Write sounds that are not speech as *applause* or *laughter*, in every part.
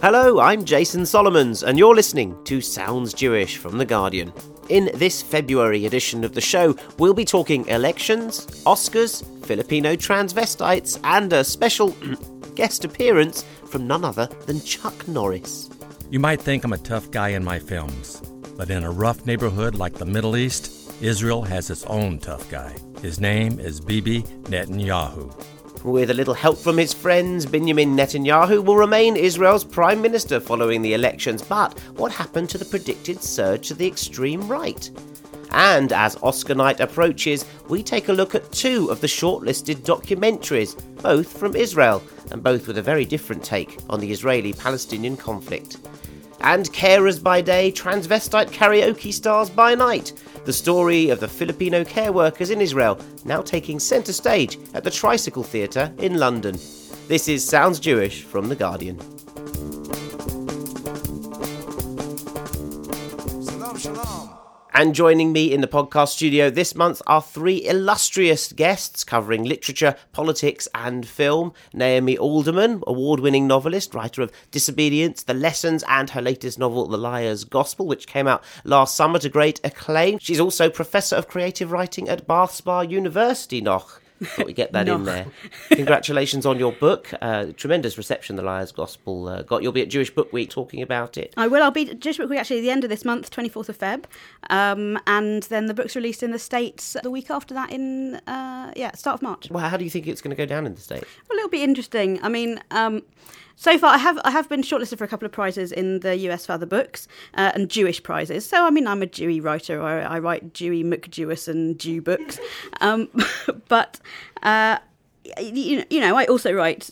Hello, I'm Jason Solomons, and you're listening to Sounds Jewish from The Guardian. In this February edition of the show, we'll be talking elections, Oscars, Filipino transvestites, and a special *clears throat* guest appearance from none other than Chuck Norris. You might think I'm a tough guy in my films, but in a rough neighborhood like the Middle East, Israel has its own tough guy. His name is Bibi Netanyahu. With a little help from his friends, Benjamin Netanyahu will remain Israel's prime minister following the elections. But what happened to the predicted surge to the extreme right? And as Oscar night approaches, we take a look at two of the shortlisted documentaries, both from Israel, and both with a very different take on the Israeli Palestinian conflict. And carers by day, transvestite karaoke stars by night. The story of the Filipino care workers in Israel now taking centre stage at the Tricycle Theatre in London. This is Sounds Jewish from The Guardian. And joining me in the podcast studio this month are three illustrious guests covering literature, politics, and film. Naomi Alderman, award winning novelist, writer of Disobedience, The Lessons, and her latest novel, The Liar's Gospel, which came out last summer to great acclaim. She's also Professor of Creative Writing at Bath Spa University, Noch. Thought we get that *laughs* No. in there. Congratulations on your book. Uh, tremendous reception, The Liar's Gospel uh, got. You'll be at Jewish Book Week talking about it. I will. I'll be at Jewish Book Week actually at the end of this month, 24th of Feb. Um, and then the book's released in the States the week after that in, uh, yeah, start of March. Well, how do you think it's going to go down in the States? Well, it'll be interesting. I mean, um, so far I have I have been shortlisted for a couple of prizes in the US for other books uh, and Jewish prizes. So I mean, I'm a Jewy writer. I, I write Jewy McJewis and Jew books. *laughs* Um, *laughs* but uh, you know, you know, I also write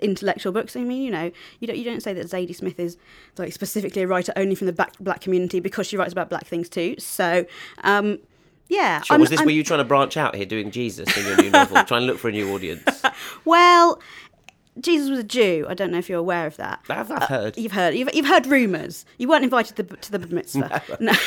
intellectual books. I mean, you know, you don't you don't say that Zadie Smith is like specifically a writer only from the black black community because she writes about black things too. So. Um, yeah, Sure. I'm- was this I'm- were you trying to branch out here, doing Jesus in your new novel, *laughs* trying to look for a new audience? Well, Jesus was a Jew. I don't know if you're aware of that. I've, I've heard. You've heard. You've, you've heard rumours. You weren't invited to the, to the *laughs* mitzvah. no. *laughs*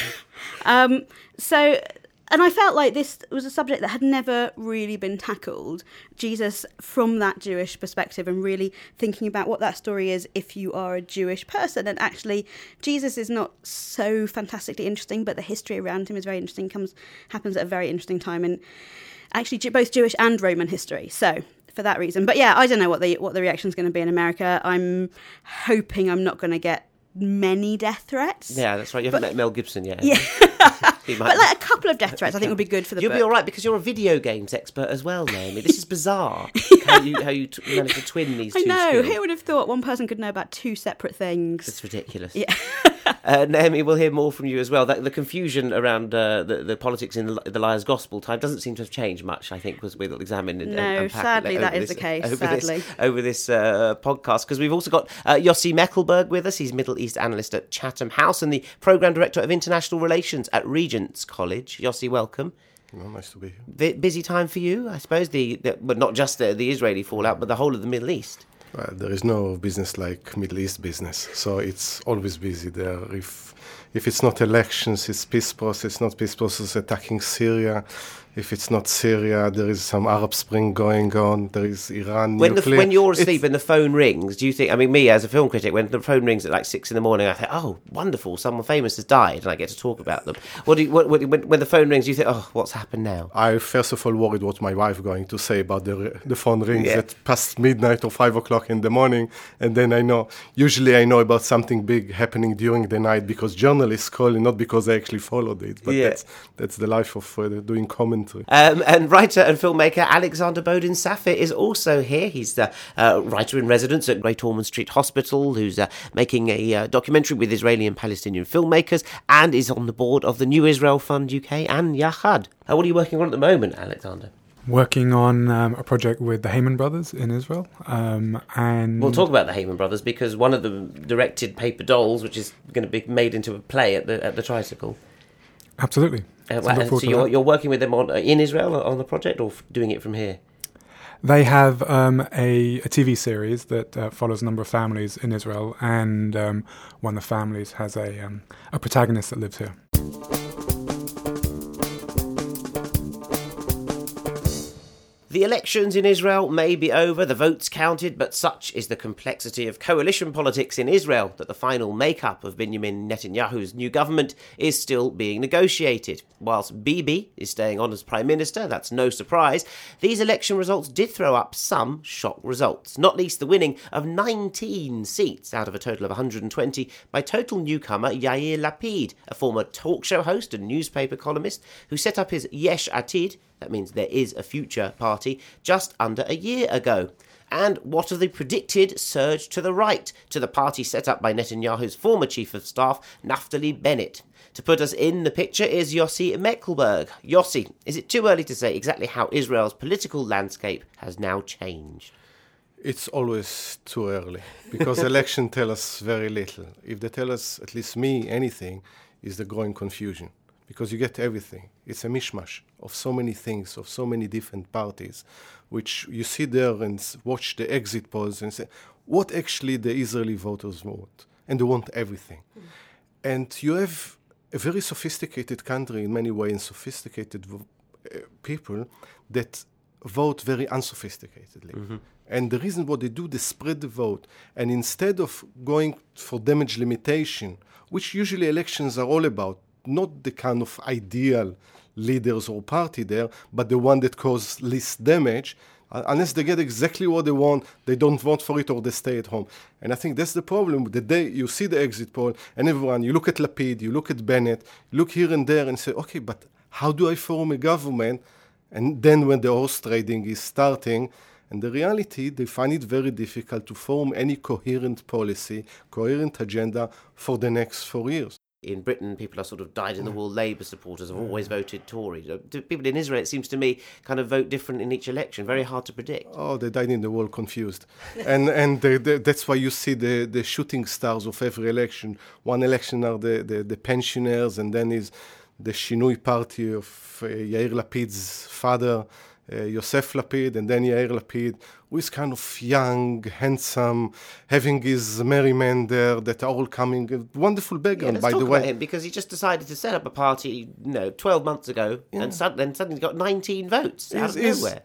Um, so, and I felt like this was a subject that had never really been tackled. Jesus from that Jewish perspective, and really thinking about what that story is if you are a Jewish person. And actually, Jesus is not so fantastically interesting, but the history around him is very interesting. Comes happens at a very interesting time in actually both Jewish and Roman history. So for that reason, but yeah, I don't know what the what the reaction is going to be in America. I'm hoping I'm not going to get many death threats. Yeah, that's right. You haven't met Mel Gibson yet. Yeah. *laughs* But like a couple of death threats, I think would be good for the You'll book. be all right because you're a video games expert as well, Naomi. This is bizarre *laughs* how you how you t- managed to twin these I two know. skills. Who would have thought one person could know about two separate things? It's ridiculous. Yeah. *laughs* Uh, Naomi, we'll hear more from you as well. That, the confusion around uh, the, the politics in the, the Liar's Gospel time doesn't seem to have changed much, I think, was we'll examine and, No, and sadly, over that is this- the case, Over sadly. this, over this uh, podcast, because we've also got uh, Yossi Mekelberg with us. He's Middle East analyst at Chatham House and the Programme Director of International Relations at Regent's College. Yossi, welcome. Well, nice to be here. Vi- busy time for you, I suppose, the, the but not just the, the Israeli fallout, but the whole of the Middle East. Uh, there is no business like Middle East business, so it's always busy there. If if it's not elections, it's peace process. Not peace process attacking Syria. If it's not Syria, there is some Arab Spring going on. There is Iran. When the, when you're It's- asleep and the phone rings, do you think? I mean, me as a film critic, when the phone rings at like six in the morning, I think, "Oh, wonderful! Someone famous has died," and I get to talk about them. What do you, what, what, when, when the phone rings, do you think, "Oh, what's happened now?" I first of all worried what my wife is going to say about the the phone rings Yeah. at past midnight or five o'clock in the morning, and then I know. Usually, I know about something big happening during the night because journalists call, and not because I actually followed it. But Yeah. that's that's the life of uh, doing commentary. Um, and writer and filmmaker Alexander Bodin Saphir is also here. He's the uh, writer in residence at Great Ormond Street Hospital, who's uh, making a uh, documentary with Israeli and Palestinian filmmakers, and is on the board of the New Israel Fund UK and Yachad. Uh, what are you working on at the moment, Alexander? working on um, a project with the Heymann brothers in Israel, um, and We'll talk about the Heymann brothers because one of them directed Paper Dolls, which is going to be made into a play at the at the Tricycle. Absolutely. Uh, So forward so you're, you're working with them on uh, in Israel on the project, or f- doing it from here? They have um, a, a TV series that uh, follows a number of families in Israel, and um, one of the families has a um, a protagonist that lives here. The elections in Israel may be over, the votes counted, but such is the complexity of coalition politics in Israel that the final makeup of Benjamin Netanyahu's new government is still being negotiated. Whilst Bibi is staying on as Prime Minister, that's no surprise, these election results did throw up some shock results, not least the winning of 19 seats out of a total of 120 by total newcomer Yair Lapid, a former talk show host and newspaper columnist who set up his Yesh Atid that means there is a future party just under a year ago. And what of the predicted surge to the right, to the party set up by Netanyahu's former chief of staff, Naftali Bennett? To put us in the picture is Yossi Mekelberg. Yossi, is it too early to say exactly how Israel's political landscape has now changed? It's always too early because *laughs* election tell us very little. If they tell us, at least me, anything, is the growing confusion because you get everything. It's a mishmash of so many things, of so many different parties, which you sit there and watch the exit polls and say, what actually the Israeli voters want? And they want everything. Mm. And you have a very sophisticated country in many ways, and sophisticated uh, people that vote very unsophisticatedly. Mm-hmm. And the reason what they do, they spread the vote. And instead of going for damage limitation, which usually elections are all about, not the kind of ideal leaders or party there, but the one that causes least damage. Uh, unless they get exactly what they want, they don't vote for it or they stay at home. And I think that's the problem. The day you see the exit poll and everyone, you look at Lapid, you look at Bennett, look here and there and say, okay, but how do I form a government? And then when the horse trading is starting, and the reality, they find it very difficult to form any coherent policy, coherent agenda for the next four years in Britain, people are sort of dyed in the wool Labour supporters, have always voted Tory. People in Israel, it seems to me, kind of vote different in each election. Very hard to predict. Oh, they dyed in the wool confused. *laughs* and and they, they, that's why you see the, the shooting stars of every election. One election are the, the, the pensioners, and then is the Shinui party of uh, Yair Lapid's father uh, Yosef Lapid and then Yair Lapid, who is kind of young, handsome, having his merry men there that are all coming. A wonderful background, yeah, by the way. him because he just decided to set up a party, you know, 12 months ago yeah. and then suddenly got 19 votes out of nowhere.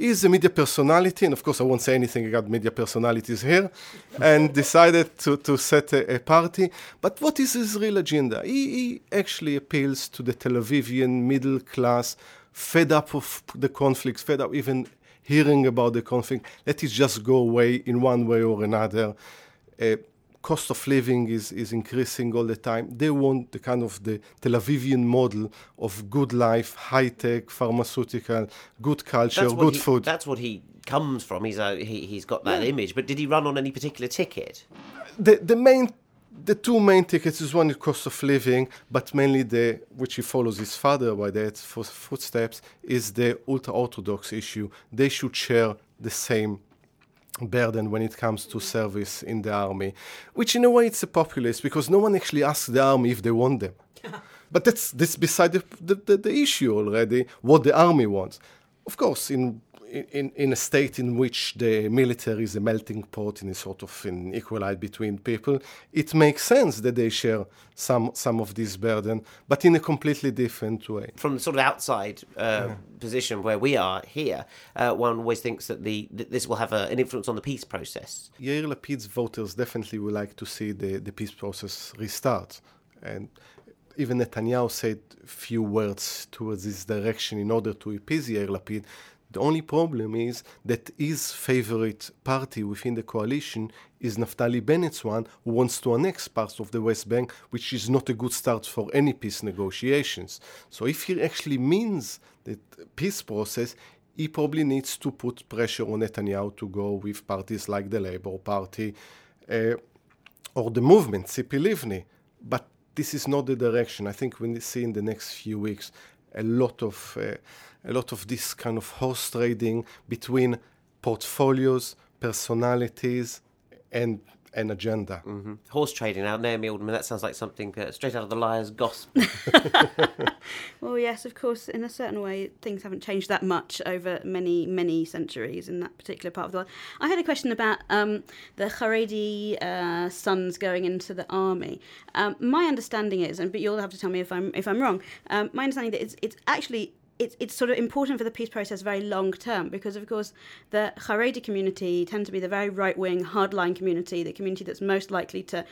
He's a media personality, and of course, I won't say anything about media personalities here, and *laughs* decided to, to set a, a, party. But what is his real agenda? He, he actually appeals to the Tel Avivian middle class fed up of the conflicts, fed up even hearing about the conflict. Let it just go away in one way or another. Uh, cost of living is, is increasing all the time. They want the kind of the Tel Avivian model of good life, high tech, pharmaceutical, good culture, good he, food. That's what he comes from. He's a, he, he's got that yeah. image. But did he run on any particular ticket? The the main the two main tickets is one the cost of living, but mainly the which he follows his father by that footsteps is the ultra orthodox issue. They should share the same burden when it comes to service in the army, which in a way it's a populist because no one actually asks the army if they want them. *laughs* but that's that's beside the, the, the issue already. What the army wants, of course, in in, in a state in which the military is a melting pot and is sort of an equalite between people, it makes sense that they share some some of this burden, but in a completely different way. From the sort of outside uh, yeah. position where we are here, uh, one always thinks that the that this will have a, an influence on the peace process. Yair Lapid's voters definitely would like to see the, the peace process restart, and even Netanyahu said few words towards this direction in order to appease Yair Lapid. The only problem is that his favorite party within the coalition is Naftali Bennett's one, who wants to annex parts of the West Bank, which is not a good start for any peace negotiations. So if he actually means the peace process, he probably needs to put pressure on Netanyahu to go with parties like the Labour Party uh, or the movement, Tzipi Livni. But this is not the direction. I think we see in the next few weeks a lot of uh, a lot of this kind of horse trading between portfolios, personalities, and an agenda. Mm-hmm. Horse trading now, Naomi Alderman, that sounds like something uh, straight out of the Liar's Gospel. *laughs* *laughs* well, yes, of course, in a certain way, things haven't changed that much over many, many centuries in that particular part of the world. I had a question about um, the Haredi uh, sons going into the army. Um, my understanding is, and but you'll have to tell me if I'm if I'm wrong. Um, my understanding is it's, it's actually it's it's sort of important for the peace process very long term because of course the Haredi community tend to be the very right wing hardline community, the community that's most likely to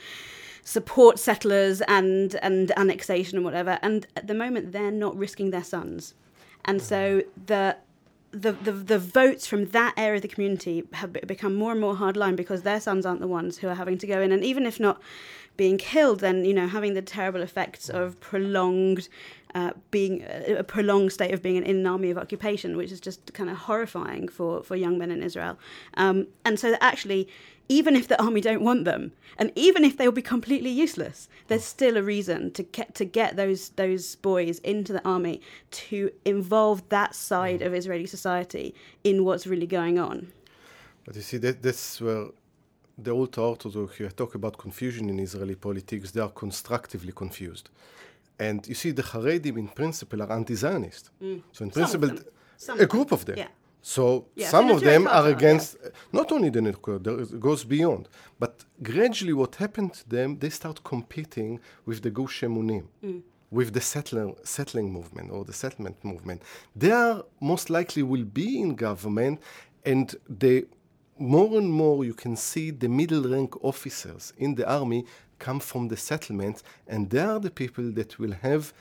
support settlers and and annexation and whatever. And at the moment, they're not risking their sons, and so the. The, the, the votes from that area of the community have become more and more hardline because their sons aren't the ones who are having to go in. And even if not being killed, then you know having the terrible effects of prolonged uh, being a prolonged state of being an in an army of occupation, which is just kind of horrifying for, for young men in Israel. Um, and so that actually, even if the army don't want them, and even if they'll be completely useless, there's still a reason to get to get those those boys into the army to involve that side of Israeli society in what's really going on. But you see, that, that's where the ultra orthodox, you talk about confusion in Israeli politics, they are constructively confused. And you see, the Haredim in principle are anti Zionist. Mm. So, in principle, a group of them. Yeah. So Yeah, some of them are against not only the is- it goes beyond. But gradually, what happened to them, they start competing with the Gush Emunim, with the settler, settling movement or the settlement movement. They are most likely will be in government, and they more and more you can see the middle rank officers in the army come from the settlements, and they are the people that will have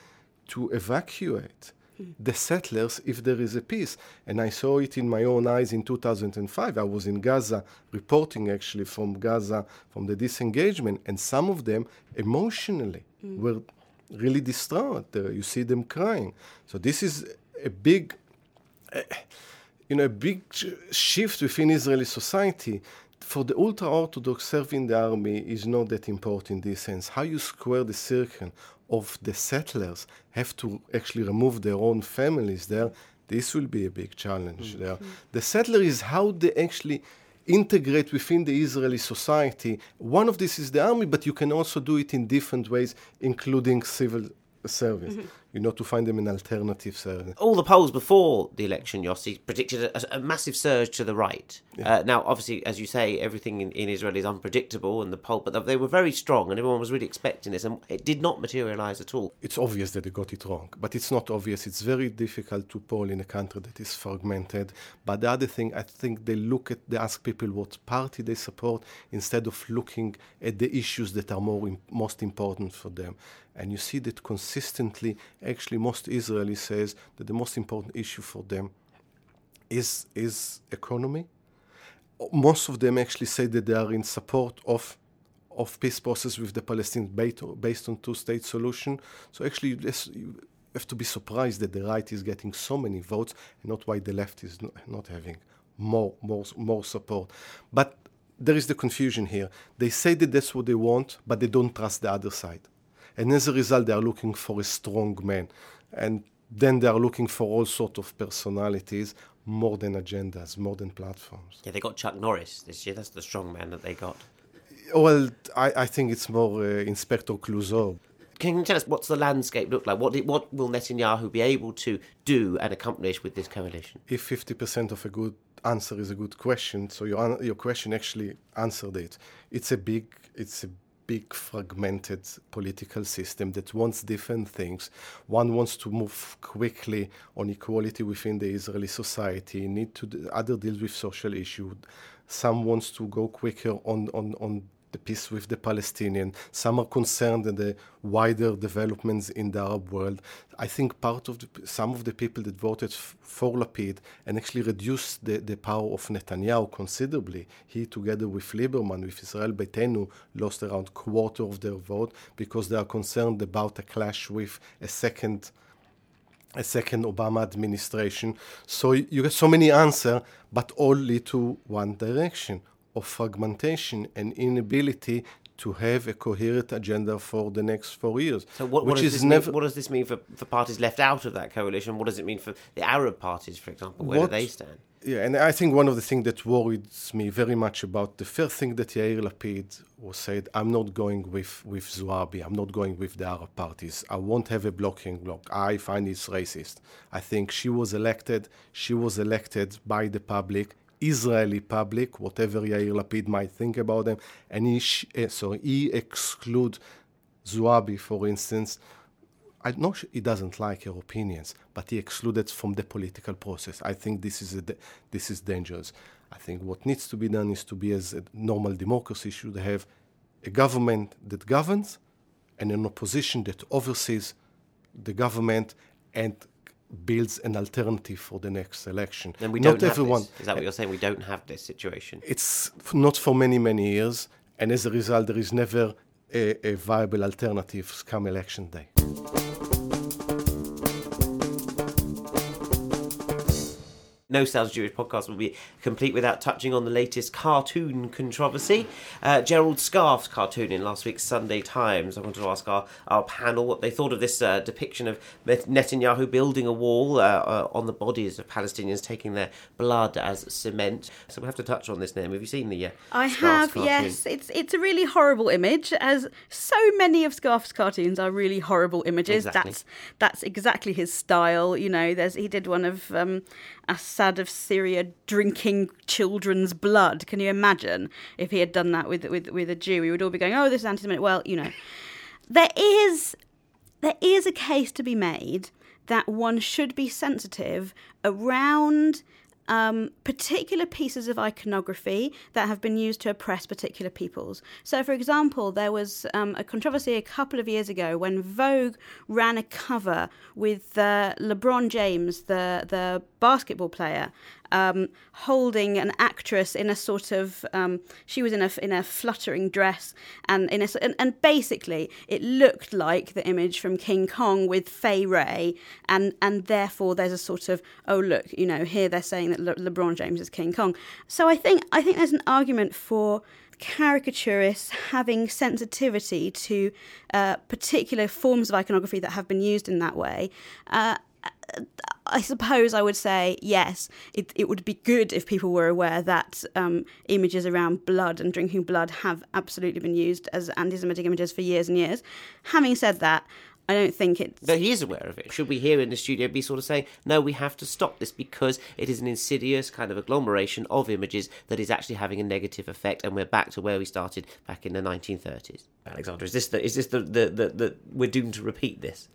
to evacuate hmm. the settlers if there is a peace. And I saw it in my own eyes in 2005. I was in Gaza reporting actually from Gaza from the disengagement, and some of them emotionally hmm. were really distraught. Uh, you see them crying. So this is a big eh, you know, a big shift within Israeli society. For the ultra Orthodox serving the army is not that important in this sense. How you square the circle of the settlers have to actually remove their own families there, this will be a big challenge mm-hmm. there. The settler is how they actually integrate within the Israeli society. One of this is the army, but you can also do it in different ways, including civil service. Mm-hmm. You know, to find them an alternative service. all the polls before the election, Yossi, predicted a, a massive surge to the right. Uh, now, obviously, as you say, everything in, in Israel is unpredictable, and the poll, but they were very strong, and everyone was really expecting this, and it did not materialise at all. it's obvious that they got it wrong, but it's not obvious. It's very difficult to poll in a country that is fragmented. But the other thing, I think they look at, they ask people what party they support instead of looking at the issues that are more most important for them. And you see that consistently, actually, most Israelis says that the most important issue for them is is economy. Most of them actually say that they are in support of of peace process with the Palestinians based, on two-state solution. So actually, you have to be surprised that the right is getting so many votes, and not why the left is not, not having more more more support. But there is the confusion here. They say that that's what they want, but they don't trust the other side, and as a result, they are looking for a strong man, and then they are looking for all sort of personalities more than agendas, more than platforms. Yeah, they got Chuck Norris this year. That's the strong man that they got. Well, I, I think it's more uh, Inspector Clouseau. Can you tell us what's the landscape look like? What did, what will Netanyahu be able to do and accomplish with this coalition? If 50% of a good answer is a good question, so your, your question actually answered it. It's a big, it's a big fragmented political system that wants different things. One wants to move quickly on equality within the Israeli society, need to other deals with social issues. Some wants to go quicker on, on, on the peace with the Palestinian. Some are concerned in the wider developments in the Arab world. I think part of the, some of the people that voted for Lapid and actually reduced the, the power of Netanyahu considerably. He, together with Lieberman, with Israel Beitenu, lost around quarter of their vote because they are concerned about a clash with a second a second Obama administration. So you get so many answers, but all lead to one direction of fragmentation and inability to have a coherent agenda for the next four years. So what, what does is this never mean, what does this mean for, for parties left out of that coalition? What does it mean for the Arab parties, for example? Where What- do they stand? Yeah, and I think one of the things that worries me very much about the first thing that Yair Lapid was said, I'm not going with, with Zoabi, I'm not going with the Arab parties. I won't have a blocking bloc. I find it's racist. I think she was elected, she was elected by the public, Israeli public, whatever Yair Lapid might think about them, and he, sh- eh, so he exclude Zoabi, for instance, I know he doesn't like her opinions, but he excluded from the political process. I think this is a, this is dangerous. I think what needs to be done is to be as a normal democracy should have a government that governs and an opposition that oversees the government and builds an alternative for the next election. And we not don't everyone. This. Is that what uh, you're saying? We don't have this situation. It's not for many many years, and as a result, there is never a, a viable alternative come election day. No Sounds Jewish podcast will be complete without touching on the latest cartoon controversy. Uh, Gerald Scarfe's cartoon in last week's Sunday Times. I want to ask our, our panel what they thought of this uh, depiction of Netanyahu building a wall uh, uh, on the bodies of Palestinians, taking their blood as cement. So we'll have to touch on this now. Have you seen the uh, I Scarfe's have, cartoon? yes. It's it's a really horrible image, as so many of Scarfe's cartoons are really horrible images. Exactly. That's that's exactly his style. You know, there's he did one of um, Assad of Syria drinking children's blood. Can you imagine if he had done that with with with a Jew? We would all be going, "Oh, this is anti-Semitic." Well, you know, there is there is a case to be made that one should be sensitive around um, particular pieces of iconography that have been used to oppress particular peoples. So, for example, there was um, a controversy a couple of years ago when Vogue ran a cover with uh, LeBron James, the the basketball player, um, holding an actress in a sort of um, she was in a in a fluttering dress and in a and, and basically it looked like the image from King Kong with Fay Wray and and therefore there's a sort of oh look you know here they're saying that Le- LeBron James is King Kong so I think I think there's an argument for caricaturists having sensitivity to uh, particular forms of iconography that have been used in that way. Uh, I suppose I would say yes. It it would be good if people were aware that um, images around blood and drinking blood have absolutely been used as anti-Semitic images for years and years. Having said that, I don't think it's. But he is aware of it. Should we here in the studio be sort of saying, no, we have to stop this because it is an insidious kind of agglomeration of images that is actually having a negative effect, and we're back to where we started back in the 1930s. Alexander, is this the, is this the, the, the, the we're doomed to repeat this?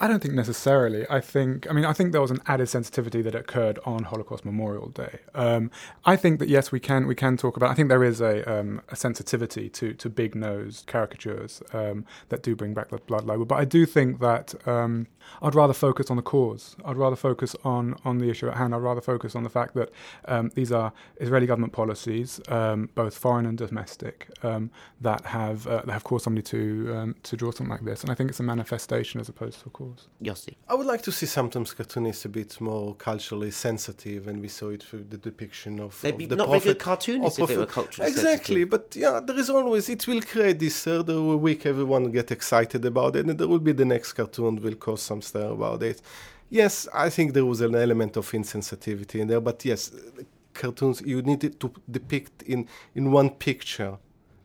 I don't think necessarily. I think, I mean, I think there was an added sensitivity that occurred on Holocaust Memorial Day. Um, I think that yes, we can we can talk about. I think there is a, um, a sensitivity to to big nosed caricatures um, that do bring back the blood libel. But I do think that um, I'd rather focus on the cause. I'd rather focus on on the issue at hand. I'd rather focus on the fact that um, these are Israeli government policies, um, both foreign and domestic, that have uh, that have caused somebody to to draw something like this. And I think it's a manifestation as opposed to a cause. Yossi. I would like to see sometimes cartoonists a bit more culturally sensitive, and we saw it through the depiction of, They'd of the not very prophet. good cartoonists if they were culturally Exactly, sensitive. but yeah, there is always it will create this third week. Everyone get excited about it, and there will be the next cartoon will cause some stir about it. Yes, I think there was an element of insensitivity in there, but yes, cartoons you need to depict in in one picture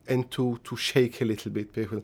and to to shake a little bit people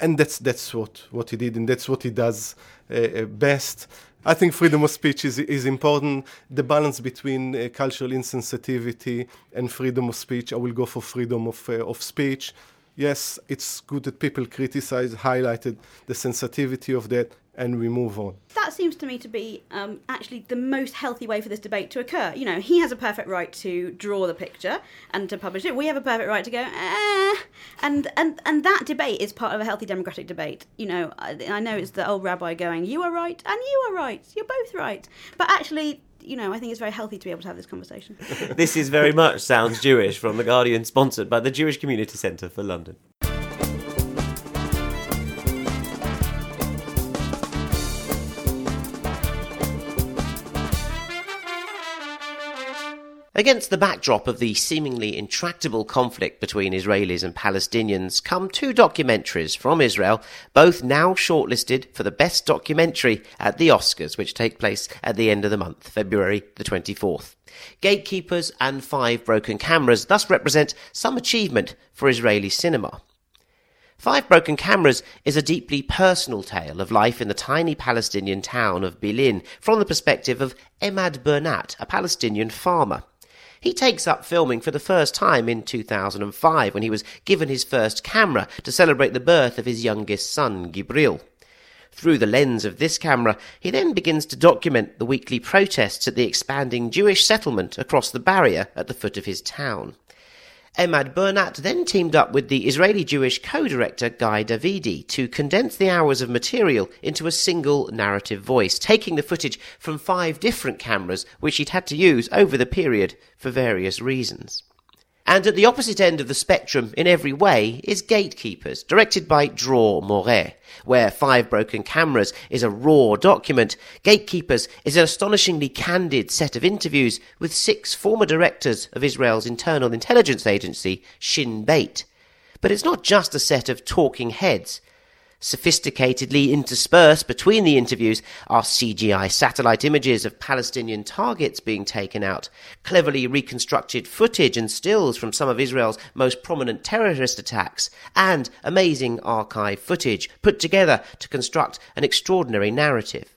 and that's that's what what he did and that's what he does uh, uh, best I think freedom of speech is, is important. The balance between uh, cultural insensitivity and freedom of speech, I will go for freedom of, uh, of speech. Yes, it's good that people criticize, highlighted the sensitivity of that, and we move on. That seems to me to be um, actually the most healthy way for this debate to occur. You know, he has a perfect right to draw the picture and to publish it. We have a perfect right to go, eh. And, and, and that debate is part of a healthy democratic debate. You know, I, I know it's the old rabbi going, you are right and you are right. You're both right. But actually, you know, I think it's very healthy to be able to have this conversation. *laughs* this is very much Sounds Jewish from The Guardian, sponsored by the Jewish Community Centre for London. Against the backdrop of the seemingly intractable conflict between Israelis and Palestinians come two documentaries from Israel, both now shortlisted for the best documentary at the Oscars, which take place at the end of the month, February the 24th. Gatekeepers and Five Broken Cameras thus represent some achievement for Israeli cinema. Five Broken Cameras is a deeply personal tale of life in the tiny Palestinian town of Bilin from the perspective of Emad Burnat, a Palestinian farmer. He takes up filming for the first time in 2005 when he was given his first camera to celebrate the birth of his youngest son, Gibril. Through the lens of this camera, he then begins to document the weekly protests at the expanding Jewish settlement across the barrier at the foot of his town. Emad Burnat then teamed up with the Israeli Jewish co-director Guy Davidi to condense the hours of material into a single narrative voice, taking the footage from five different cameras which he'd had to use over the period for various reasons. And at the opposite end of the spectrum in every way is Gatekeepers, directed by Dror Moreh. Where Five Broken Cameras is a raw document, Gatekeepers is an astonishingly candid set of interviews with six former directors of Israel's internal intelligence agency, Shin Bet. But it's not just a set of talking heads. Sophisticatedly interspersed between the interviews are CGI satellite images of Palestinian targets being taken out, cleverly reconstructed footage and stills from some of Israel's most prominent terrorist attacks, and amazing archive footage put together to construct an extraordinary narrative.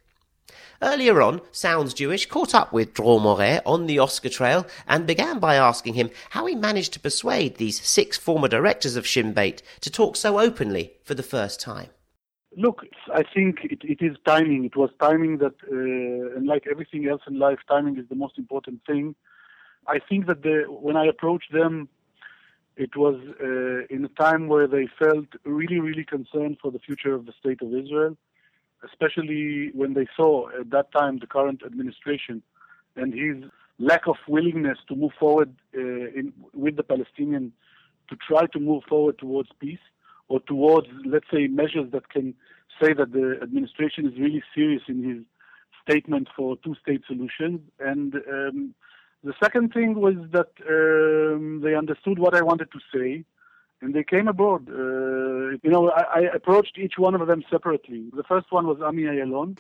Earlier on, Sounds Jewish caught up with Dror Moreh on the Oscar trail and began by asking him how he managed to persuade these six former directors of Shin Bet to talk so openly for the first time. Look, I think it, it is timing. It was timing that, uh, and like everything else in life, timing is the most important thing. I think that the, when I approached them, it was uh, in a time where they felt really, really concerned for the future of the state of Israel especially when they saw at that time the current administration and his lack of willingness to move forward uh, in, with the Palestinians to try to move forward towards peace or towards, let's say, measures that can say that the administration is really serious in his statement for two-state solutions. And um, the second thing was that um, they understood what I wanted to say, and they came aboard. Uh, you know, I, I, approached each one of them separately. The first one was Ami Ayalon,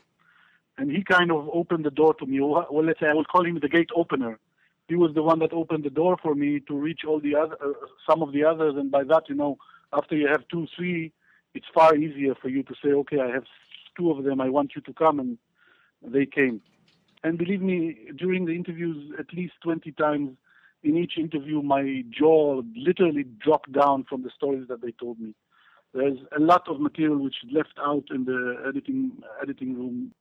and he kind of opened the door to me. Well, let's say I will call him the gate opener. He was the one that opened the door for me to reach all the other, uh, some of the others, and by that, you know, after you have two, three, it's far easier for you to say, okay, I have two of them. I want you to come, and they came. And believe me, during the interviews, at least 20 times, in each interview, my jaw literally dropped down from the stories that they told me. There's a lot of material which is left out in the editing editing room.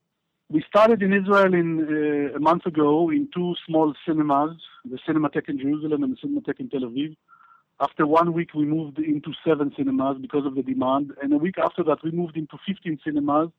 We started in Israel in uh, a month ago in two small cinemas, the Cinematheque in Jerusalem and the Cinematheque in Tel Aviv. After one week, we moved into seven cinemas because of the demand, and a week after that, we moved into 15 cinemas,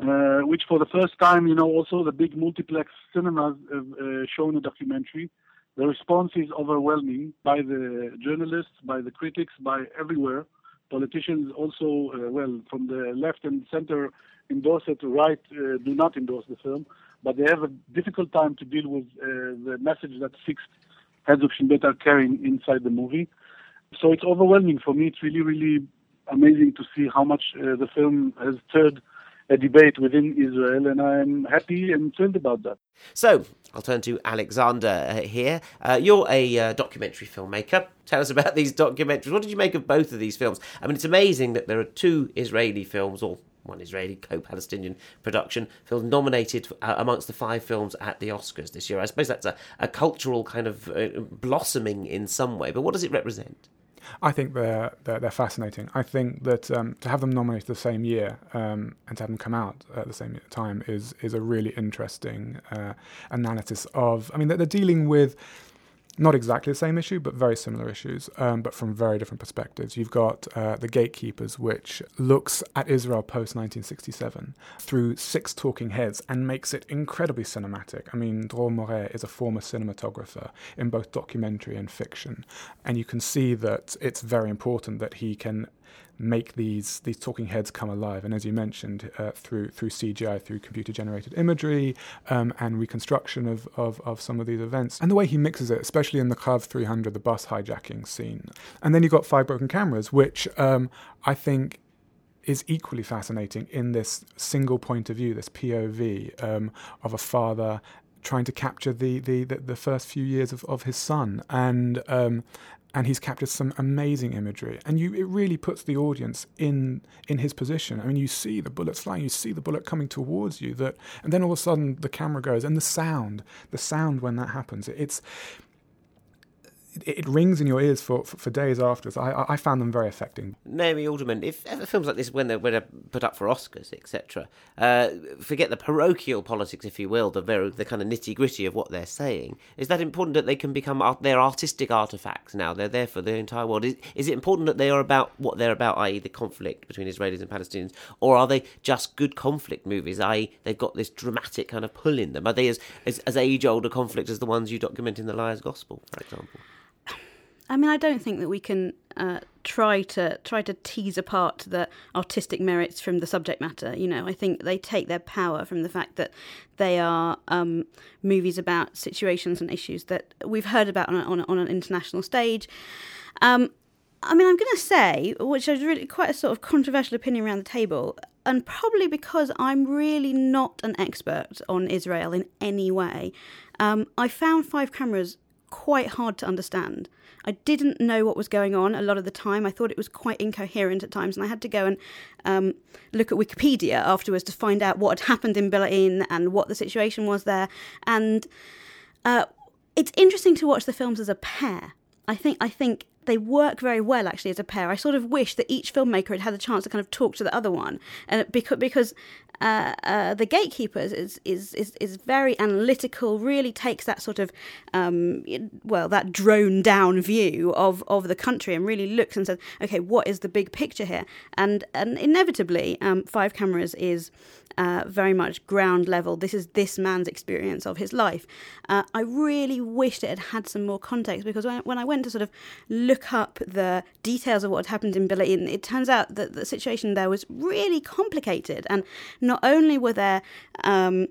uh, which for the first time, you know, also the big multiplex cinemas have uh, shown a documentary. The response is overwhelming by the journalists, by the critics, by everywhere. Politicians also, uh, well, from the left and center endorse it, right uh, do not endorse the film, but they have a difficult time to deal with uh, the message that six heads of Shin Bet are carrying inside the movie. So it's overwhelming for me. It's really, really amazing to see how much uh, the film has stirred a debate within Israel, and I'm happy and thrilled about that. So, I'll turn to Alexander uh, here. Uh, you're a uh, documentary filmmaker. Tell us about these documentaries. What did you make of both of these films? I mean, it's amazing that there are two Israeli films, or one Israeli co-Palestinian production film nominated uh, amongst the five films at the Oscars this year. I suppose that's a, a cultural kind of uh, blossoming in some way, but what does it represent? I think they're they're, they're fascinating. I think that um, to have them nominated the same year um, and to have them come out at the same time is is a really interesting uh, analysis of. I mean, they're dealing with not exactly the same issue, but very similar issues, um, but from very different perspectives. You've got uh, The Gatekeepers, which looks at Israel post 1967 through six talking heads and makes it incredibly cinematic. I mean, Dror Moreh is a former cinematographer in both documentary and fiction, and you can see that it's very important that he can make these these talking heads come alive. And as you mentioned, uh, through through CGI, through computer generated imagery um, and reconstruction of, of, of some of these events, and the way he mixes it, especially in the Kav 300, the bus hijacking scene. And then you've got Five Broken Cameras, which um, I think is equally fascinating in this single point of view, this POV um, of a father trying to capture the, the, the, the, first few years of, of his son and um, and he's captured some amazing imagery. And you it really puts the audience in in his position. I mean you see the bullets flying you see the bullet coming towards you that and then all of a sudden the camera goes and the sound the sound when that happens it's it, it rings in your ears for, for, for days afterwards. I, I found them very affecting. Naomi Alderman, if films like this, when they're, when they're put up for Oscars, etc., uh, forget the parochial politics, if you will, the very, the kind of nitty gritty of what they're saying. Is that important that they can become art, they're artistic artifacts now? They're there for the entire world. Is, is it important that they are about what they're about, i.e., the conflict between Israelis and Palestinians, or are they just good conflict movies, i.e., they've got this dramatic kind of pull in them? Are they as as, as age older conflict as the ones you document in the Liar's Gospel, for example? I mean, I don't think that we can uh, try to try to tease apart the artistic merits from the subject matter. You know, I think they take their power from the fact that they are um, movies about situations and issues that we've heard about on, a, on, a, on an international stage. Um, I mean, I'm going to say, which is really quite a sort of controversial opinion around the table, and probably because I'm really not an expert on Israel in any way, um, I found Five Cameras quite hard to understand. I didn't know what was going on a lot of the time. I thought it was quite incoherent at times, and I had to go and um, look at Wikipedia afterwards to find out what had happened in Bilain and what the situation was there. And uh, it's interesting to watch the films as a pair. I think I think they work very well actually as a pair. I sort of wish that each filmmaker had had a chance to kind of talk to the other one, and because because uh, uh, the gatekeepers is, is is is very analytical. Really takes that sort of um, well that drone down view of of the country and really looks and says, okay, what is the big picture here? And and inevitably, um, Five Cameras is uh, very much ground level. This is this man's experience of his life. Uh, I really wished it had had some more context because when, when I went to sort of look up the details of what had happened in Bilain, it turns out that the situation there was really complicated. And not only were there um,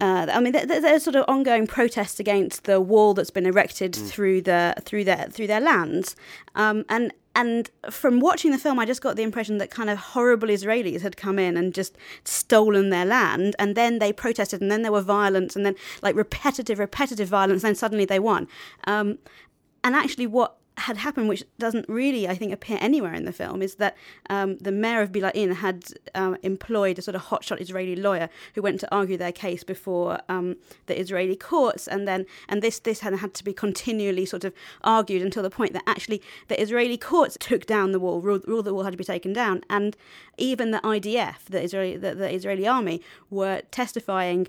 uh, I mean, there's sort of ongoing protests against the wall that's been erected mm. through the through their through their lands, um, and and from watching the film, I just got the impression that kind of horrible Israelis had come in and just stolen their land, and then they protested, and then there were violence, and then like repetitive, repetitive violence, and then suddenly they won. Um, and actually, what had happened, which doesn't really, I think, appear anywhere in the film, is that um, the mayor of Bilain had um, employed a sort of hotshot Israeli lawyer who went to argue their case before um, the Israeli courts, and then and this this had had to be continually sort of argued until the point that actually the Israeli courts took down the wall, ruled, ruled the wall had to be taken down, and even the IDF, the Israeli the, the Israeli army, were testifying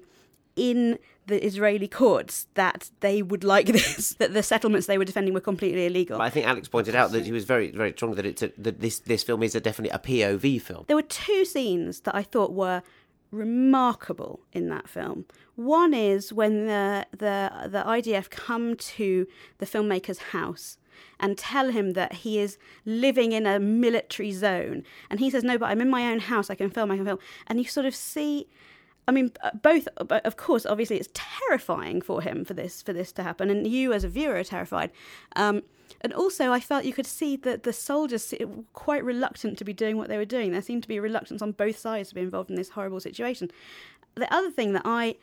in the Israeli courts that they would like *laughs* this, that the settlements they were defending were completely illegal. But I think Alex pointed out that he was very, very strong that it's a, that this this film is a definitely a POV film. There were two scenes that I thought were remarkable in that film. One is when the the the IDF come to the filmmaker's house and tell him that he is living in a military zone, and he says, "No, but I'm in my own house. I can film. I can film." And you sort of see I mean, uh, both. Of course, obviously, it's terrifying for him for this for this to happen, and you as a viewer are terrified. Um, and also, I felt you could see that the soldiers were quite reluctant to be doing what they were doing. There seemed to be reluctance on both sides to be involved in this horrible situation. The other thing that I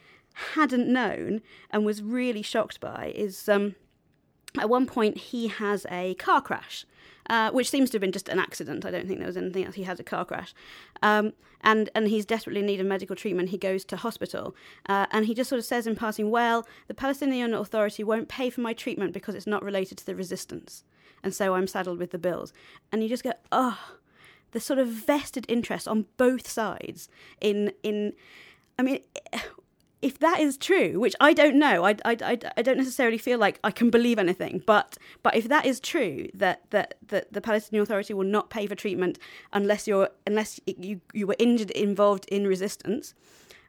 hadn't known and was really shocked by is um, at one point he has a car crash uh, which seems to have been just an accident. I don't think there was anything else. He had a car crash, um, and and he's desperately in need of medical treatment. He goes to hospital, uh, and he just sort of says in passing, "Well, the Palestinian Authority won't pay for my treatment because it's not related to the resistance, and so I'm saddled with the bills." And you just go, "Oh." The sort of vested interest on both sides in in I mean, if that is true, which I don't know, I, I, I, I, don't necessarily feel like I can believe anything, but but if that is true, that, that, that the Palestinian Authority will not pay for treatment unless you're unless you, you were injured involved in resistance,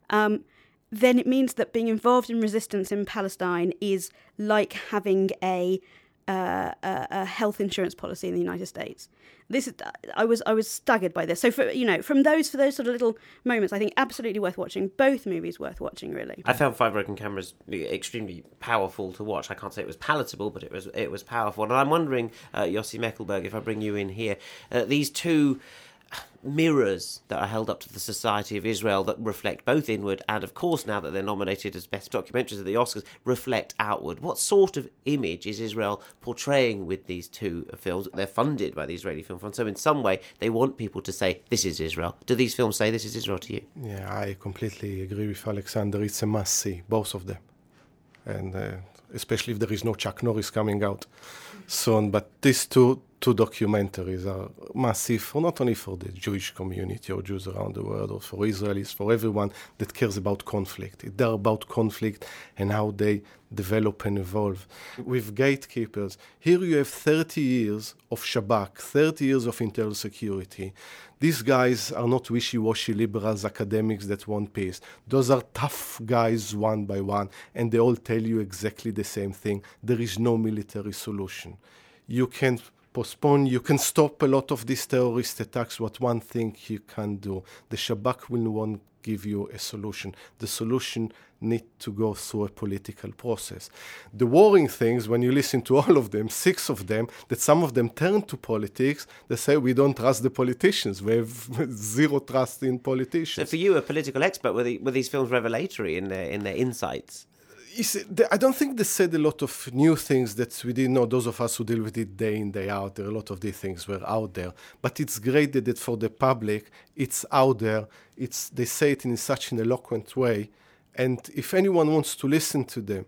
um, then it means that being involved in resistance in Palestine is like having a uh, a, health insurance policy in the United States. This is, I was I was staggered by this. So for you know from those for those sort of little moments, I think absolutely worth watching. Both movies worth watching, really. I found Five Broken Cameras extremely powerful to watch. I can't say it was palatable, but it was it was powerful. And I'm wondering, uh, Yossi Mekelberg, if I bring you in here, uh, these two mirrors that are held up to the Society of Israel that reflect both inward and, of course, now that they're nominated as best documentaries at the Oscars, reflect outward. What sort of image is Israel portraying with these two films? They're funded by the Israeli Film Fund, so in some way they want people to say, This is Israel. Do these films say this is Israel to you? Yeah, I completely agree with Alexander. It's a must see, both of them. And uh, especially if there is no Chuck Norris coming out soon. But these two two documentaries are massive for not only for the Jewish community or Jews around the world or for Israelis, for everyone that cares about conflict. They're about conflict and how they develop and evolve. With gatekeepers, here you have 30 years of Shabak, 30 years of internal security. These guys are not wishy washy liberals, academics that want peace. Those are tough guys one by one, and they all tell you exactly the same thing. There is no military solution. You can postpone, you can stop a lot of these terrorist attacks. What one thing you can do, the Shabak will not give you a solution. The solution need to go through a political process. The worrying things, when you listen to all of them, six of them, that some of them turn to politics, they say we don't trust the politicians. We have *laughs* zero trust in politicians. So for you, a political expert, were, the, were these films revelatory in their, in their insights? I don't think they said a lot of new things that we didn't know. Those of us who deal with it day in, day out, there a lot of these things were out there. But it's great that for the public, it's out there. It's they say it in such an eloquent way, and if anyone wants to listen to them,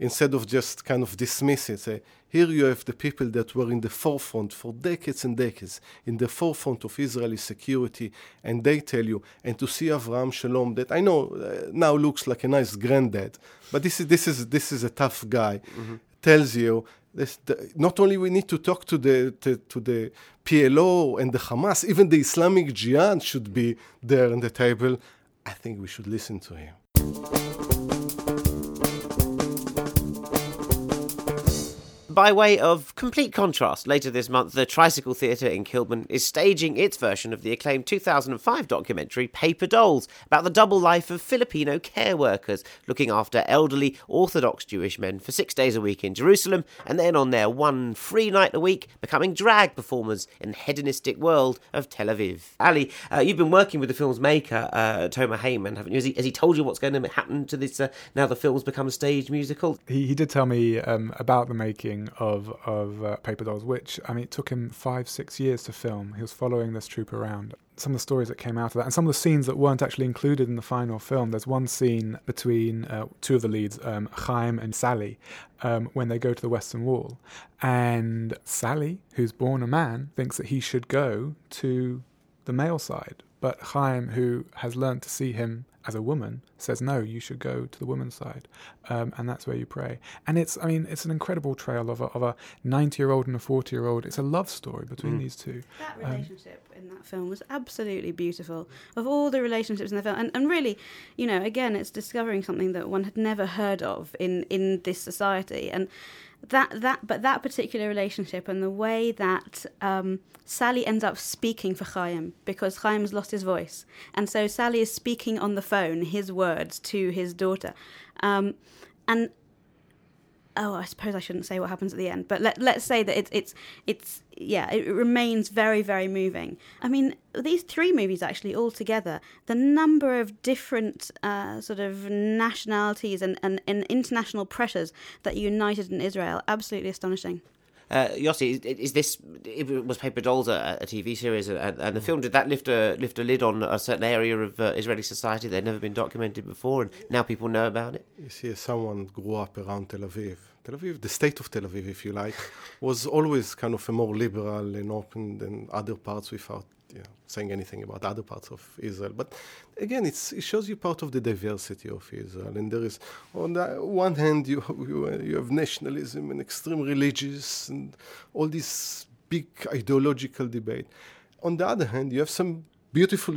instead of just kind of dismiss it, say, here you have the people that were in the forefront for decades and decades, in the forefront of Israeli security, and they tell you, and to see Avraham Shalom, that I know uh, now looks like a nice granddad, but this is this is this is a tough guy, mm-hmm. tells you this, the, not only we need to talk to the to, to, the PLO and the Hamas, even the Islamic Jihad should be there on the table. I think we should listen to him. By way of complete contrast, later this month, the Tricycle Theatre in Kilburn is staging its version of the acclaimed 2005 documentary Paper Dolls about the double life of Filipino care workers looking after elderly Orthodox Jewish men for six days a week in Jerusalem and then on their one free night a week becoming drag performers in the hedonistic world of Tel Aviv. Ali, uh, you've been working with the film's maker, uh, Tomer Heymann, haven't you? Has he, has he, told you what's going to happen to this uh, now the film's become a stage musical? He, he did tell me um, about the making of of uh, Paper Dolls, which I mean, it took him five six years to film. He was following this troupe around. Some of the stories that came out of that, and some of the scenes that weren't actually included in the final film. There's one scene between uh, two of the leads, um, Chaim and Sally, um, when they go to the Western Wall, and Sally, who's born a man, thinks that he should go to the male side, but Chaim, who has learned to see him as a woman says no you should go to the woman's side. Um, and that's where you pray. And it's i mean it's an incredible trail of a, of a 90 year old and a 40 year old it's a love story between mm. these two. That um, relationship um, in that film was absolutely beautiful. Of all the relationships in the film. And, and really you know again it's discovering something that one had never heard of in in this society. And that that but that particular relationship and the way that um, Sally ends up speaking for Chaim because Chaim has lost his voice, and so Sally is speaking on the phone his words to his daughter, um, and oh, I suppose I shouldn't say what happens at the end, but let let's say that it's it's it's yeah, it remains very very moving. I mean, these three movies actually all together, the number of different uh, sort of nationalities and, and, and international pressures that united in Israel, absolutely astonishing. Uh, Yossi, is, is, this it was Paper Dolls a, a TV series, and, and, the film did that lift a lift a lid on a certain area of uh, Israeli society that had never been documented before, and now people know about it. You see, someone grew up around Tel Aviv. Tel Aviv, the state of Tel Aviv, if you like, was always kind of a more liberal and open than other parts without you know, saying anything about other parts of Israel. But again, it shows you part of the diversity of Israel. And there is, on the one hand, you, you, you have nationalism and extreme religious and all this big ideological debate. On the other hand, you have some beautiful,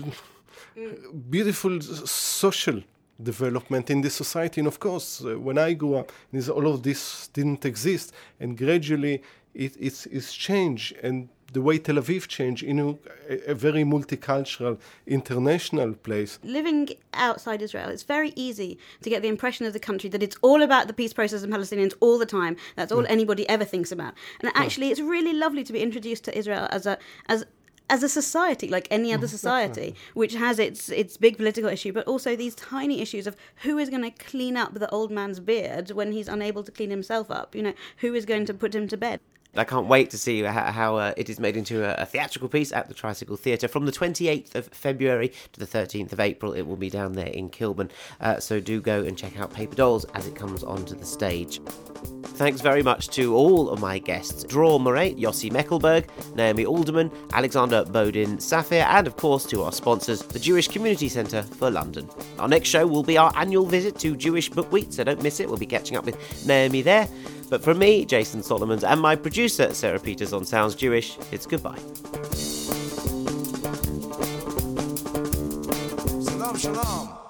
mm. beautiful social development in this society. And of course, uh, when I grew up, all of this didn't exist, and gradually it, it's, it's changed. And the way Tel Aviv changed into a, a, very multicultural, international place. Living outside Israel, it's very easy to get the impression of the country that it's all about the peace process and Palestinians all the time. That's all yeah. anybody ever thinks about. And actually, yeah. it's really lovely to be introduced to Israel as a as as a society, like any other mm, society, which has its its big political issue, but also these tiny issues of who is going to clean up the old man's beard when he's unable to clean himself up. You know, who is going to put him to bed. I can't wait to see how, how uh, it is made into a, a, theatrical piece at the Tricycle Theatre from the 28th of February to the 13th of April. It will be down there in Kilburn. Uh, so do go and check out Paper Dolls as it comes onto the stage. Thanks very much to all of my guests Dror Moreh, Yossi Mekelberg, Naomi Alderman, Alexander Bodin Saphir, and of course to our sponsors, the Jewish Community Centre for London. Our next show will be our annual visit to Jewish Book Week, so don't miss it. We'll be catching up with Naomi there. But from me, Jason Solomons, and my producer, Sarah Peters on Sounds Jewish, it's goodbye. Shalom, shalom.